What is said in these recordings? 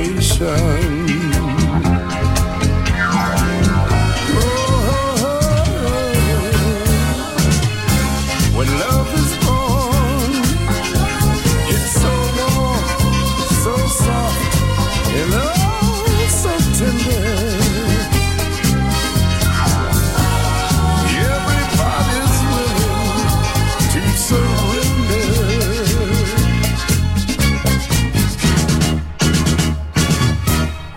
inspiration.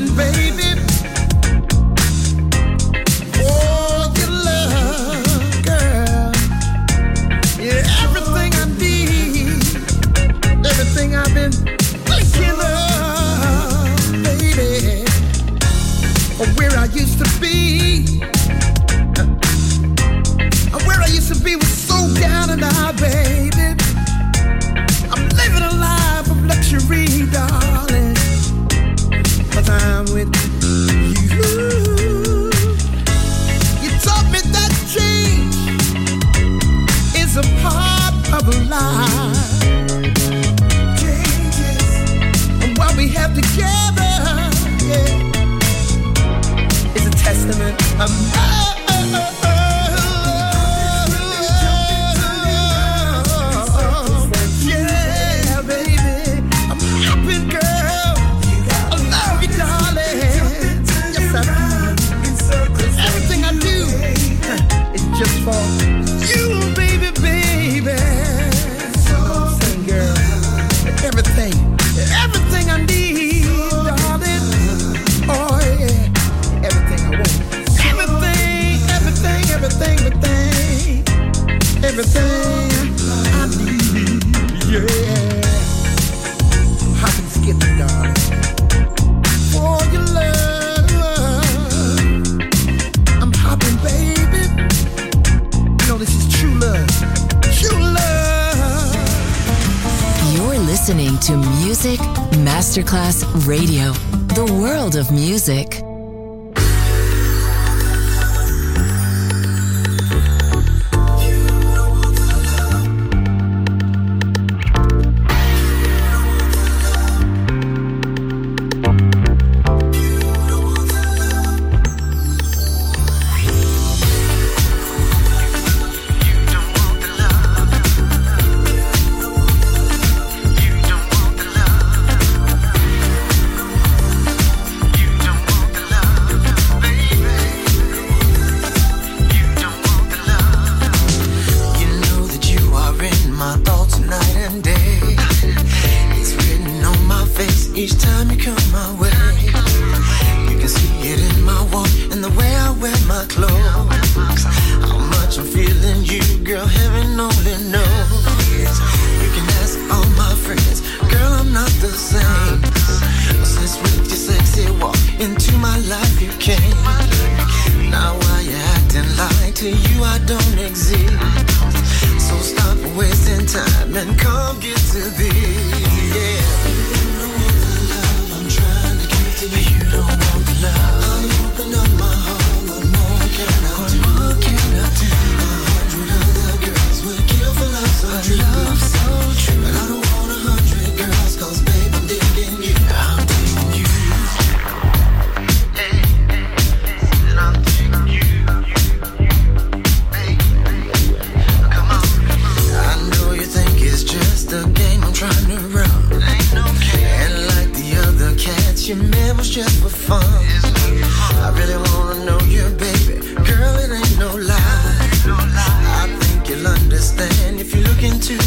Skipping, baby.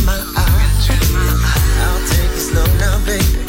my eyes. I'll take it slow now, baby.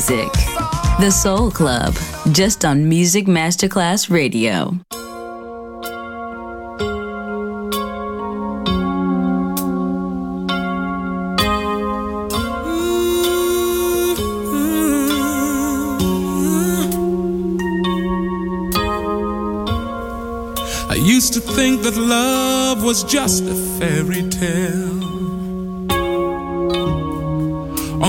Music. The Soul Club, just on Music Masterclass Radio. I used to think that love was just a fairy tale.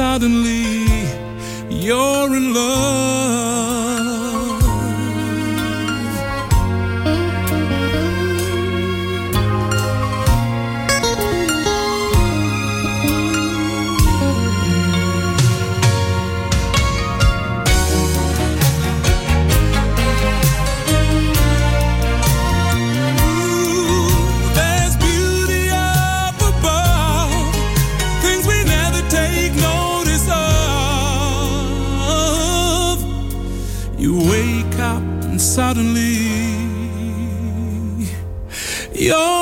Suddenly, you're in love. You're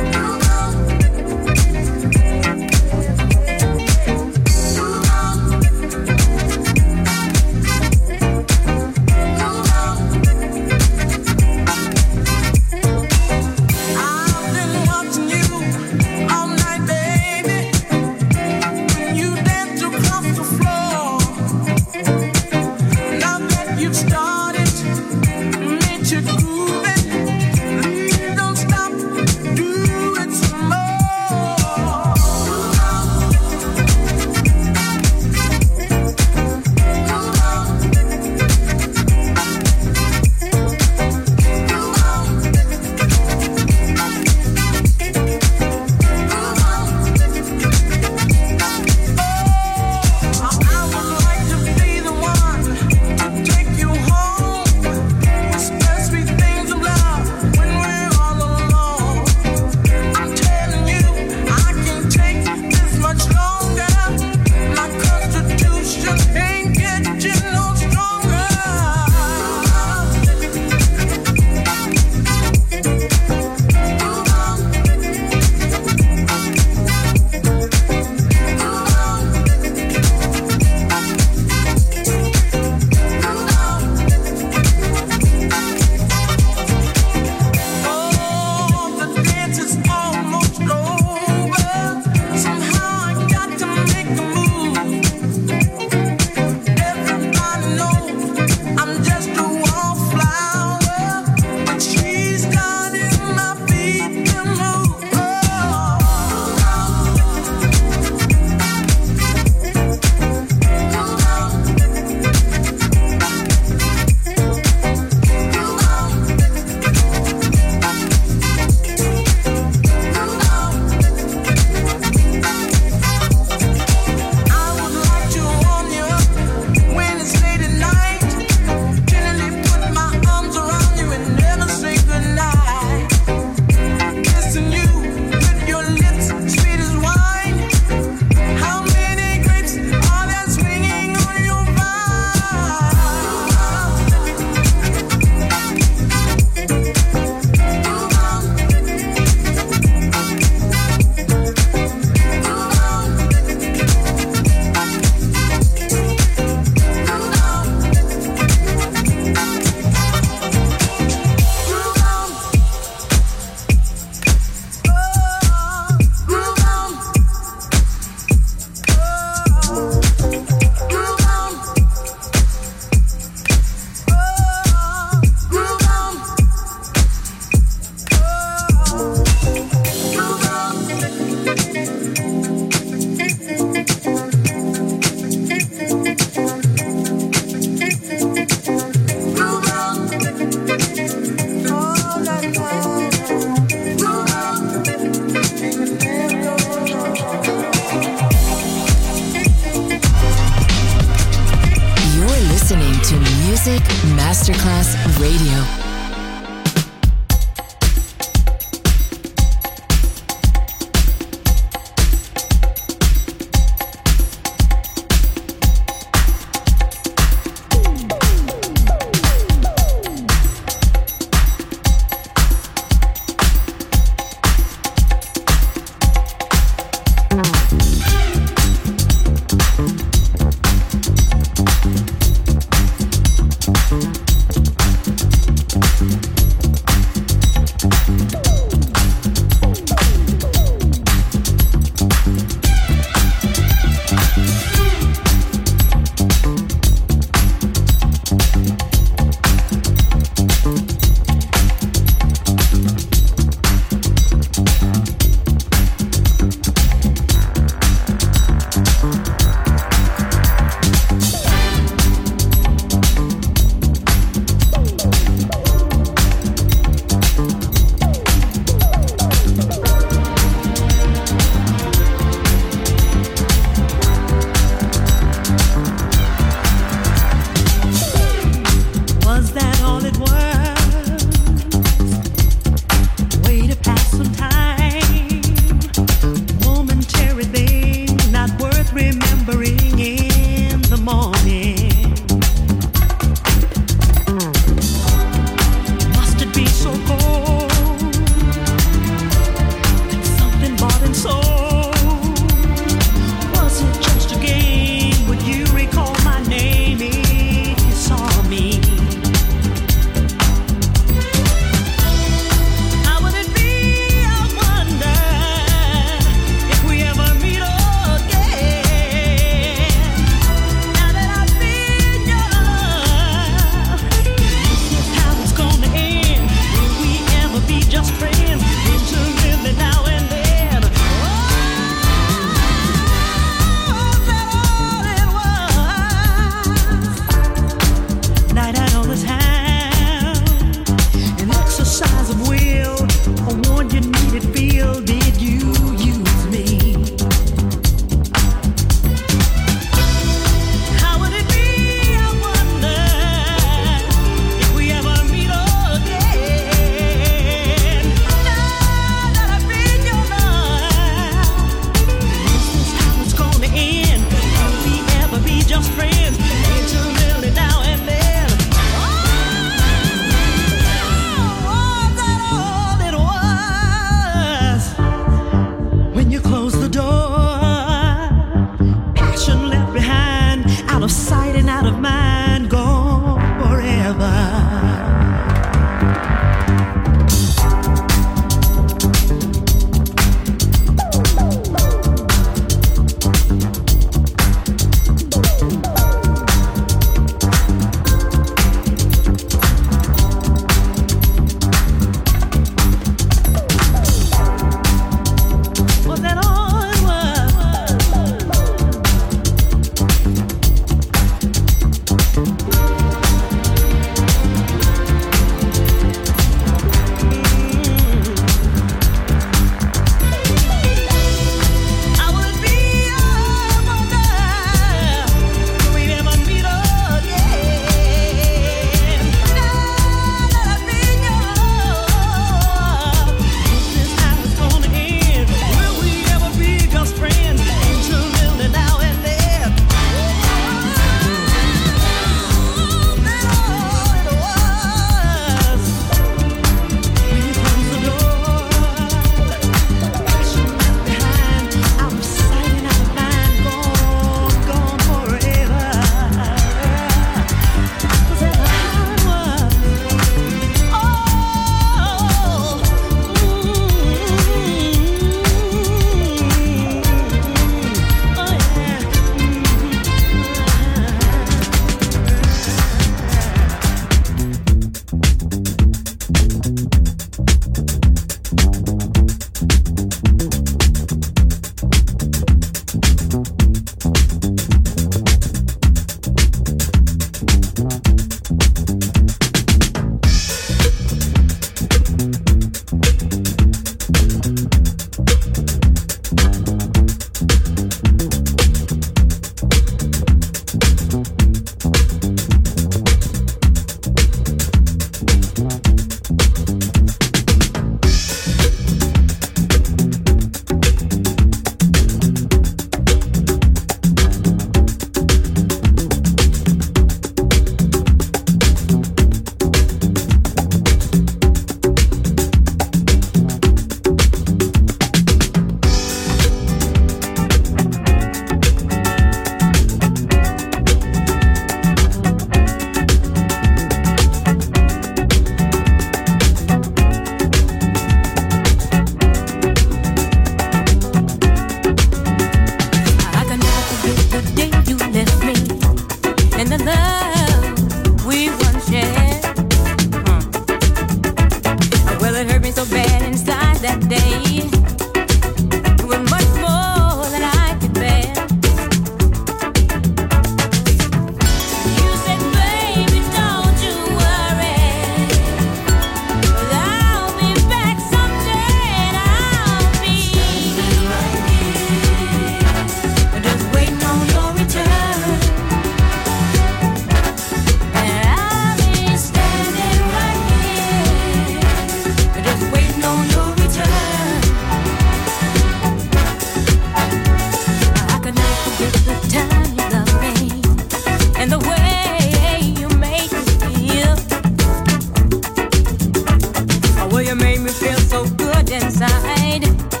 smontare